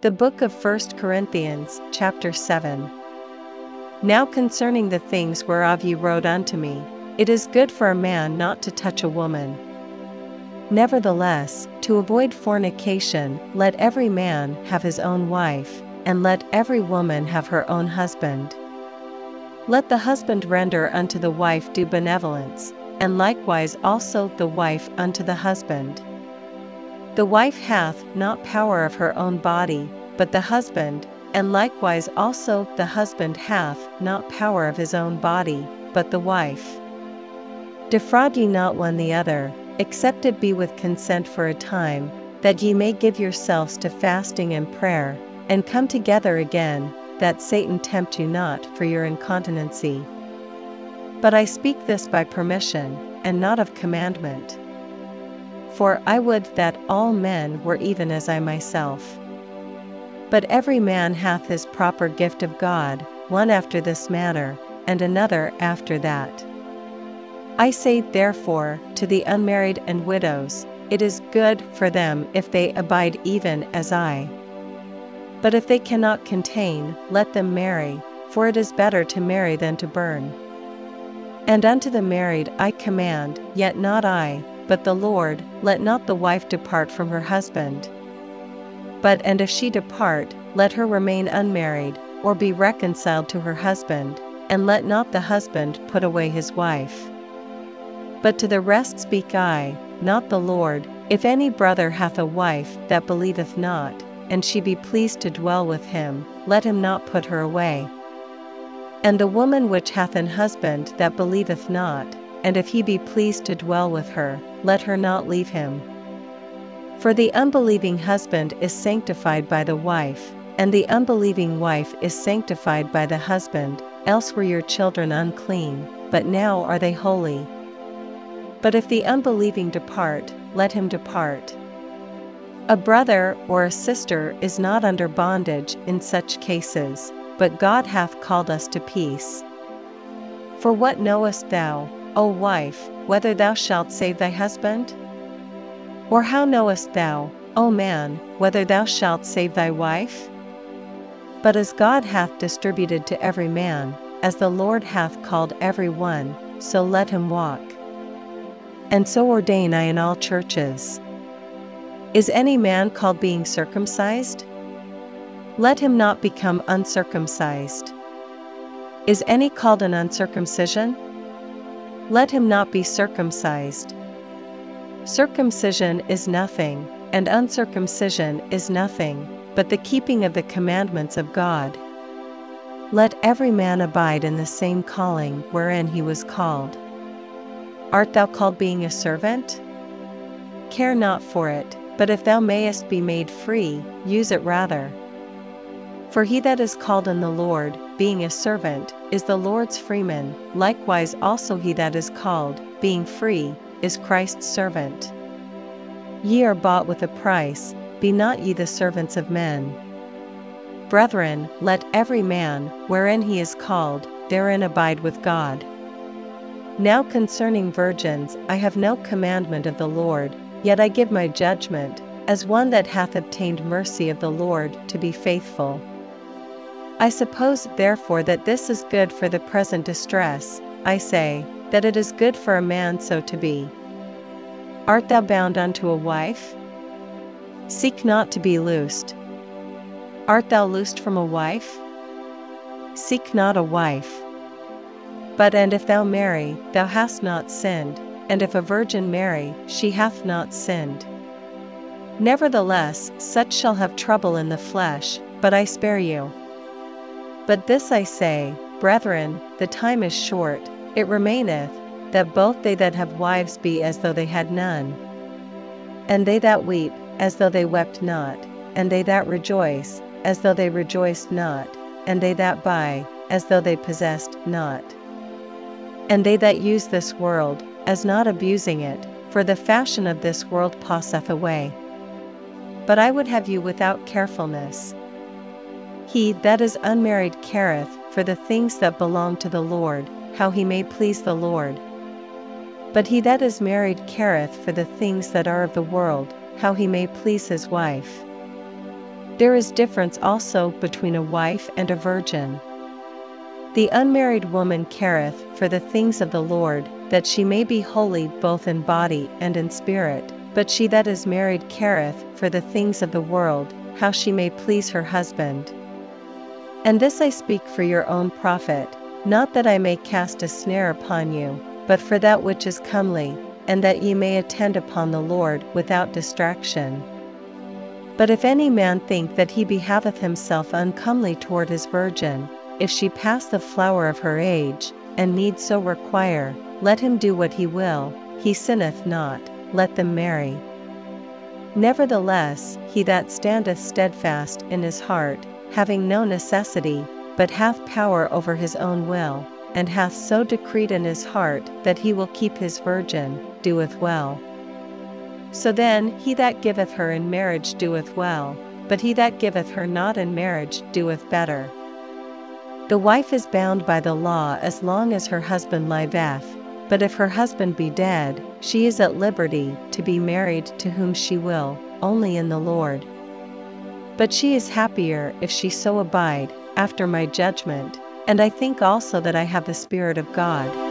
The book of 1 Corinthians, chapter 7. Now concerning the things whereof ye wrote unto me, it is good for a man not to touch a woman. Nevertheless, to avoid fornication, let every man have his own wife, and let every woman have her own husband. Let the husband render unto the wife due benevolence, and likewise also the wife unto the husband. The wife hath not power of her own body, but the husband, and likewise also the husband hath not power of his own body, but the wife. Defraud ye not one the other, except it be with consent for a time, that ye may give yourselves to fasting and prayer, and come together again, that Satan tempt you not for your incontinency. But I speak this by permission, and not of commandment. For I would that all men were even as I myself. But every man hath his proper gift of God, one after this manner, and another after that. I say therefore to the unmarried and widows, it is good for them if they abide even as I. But if they cannot contain, let them marry, for it is better to marry than to burn. And unto the married I command, yet not I, but the Lord, let not the wife depart from her husband. But and if she depart, let her remain unmarried, or be reconciled to her husband, and let not the husband put away his wife. But to the rest speak I, not the Lord, if any brother hath a wife that believeth not, and she be pleased to dwell with him, let him not put her away. And the woman which hath an husband that believeth not, and if he be pleased to dwell with her, let her not leave him. For the unbelieving husband is sanctified by the wife, and the unbelieving wife is sanctified by the husband, else were your children unclean, but now are they holy. But if the unbelieving depart, let him depart. A brother or a sister is not under bondage in such cases, but God hath called us to peace. For what knowest thou, O wife, whether thou shalt save thy husband? Or how knowest thou, O man, whether thou shalt save thy wife? But as God hath distributed to every man, as the Lord hath called every one, so let him walk. And so ordain I in all churches. Is any man called being circumcised? Let him not become uncircumcised. Is any called an uncircumcision? Let him not be circumcised. Circumcision is nothing, and uncircumcision is nothing, but the keeping of the commandments of God. Let every man abide in the same calling wherein he was called. Art thou called being a servant? Care not for it, but if thou mayest be made free, use it rather. For he that is called in the Lord, being a servant, is the Lord's freeman, likewise also he that is called, being free, is Christ's servant. Ye are bought with a price, be not ye the servants of men. Brethren, let every man, wherein he is called, therein abide with God. Now concerning virgins, I have no commandment of the Lord, yet I give my judgment, as one that hath obtained mercy of the Lord, to be faithful. I suppose therefore that this is good for the present distress, I say, that it is good for a man so to be. Art thou bound unto a wife? Seek not to be loosed. Art thou loosed from a wife? Seek not a wife. But and if thou marry, thou hast not sinned, and if a virgin marry, she hath not sinned. Nevertheless, such shall have trouble in the flesh, but I spare you. But this I say, brethren, the time is short, it remaineth, that both they that have wives be as though they had none, and they that weep, as though they wept not, and they that rejoice, as though they rejoiced not, and they that buy, as though they possessed not. And they that use this world, as not abusing it, for the fashion of this world passeth away. But I would have you without carefulness, he that is unmarried careth for the things that belong to the Lord, how he may please the Lord. But he that is married careth for the things that are of the world, how he may please his wife. There is difference also between a wife and a virgin. The unmarried woman careth for the things of the Lord, that she may be holy both in body and in spirit, but she that is married careth for the things of the world, how she may please her husband. And this I speak for your own profit, not that I may cast a snare upon you, but for that which is comely, and that ye may attend upon the Lord without distraction. But if any man think that he behaveth himself uncomely toward his virgin, if she pass the flower of her age, and need so require, let him do what he will, he sinneth not, let them marry. Nevertheless, he that standeth steadfast in his heart, having no necessity, but hath power over his own will, and hath so decreed in his heart that he will keep his virgin, doeth well. So then he that giveth her in marriage doeth well, but he that giveth her not in marriage doeth better. The wife is bound by the law as long as her husband liveth, but if her husband be dead, she is at liberty to be married to whom she will, only in the Lord. But she is happier if she so abide, after my judgment, and I think also that I have the Spirit of God.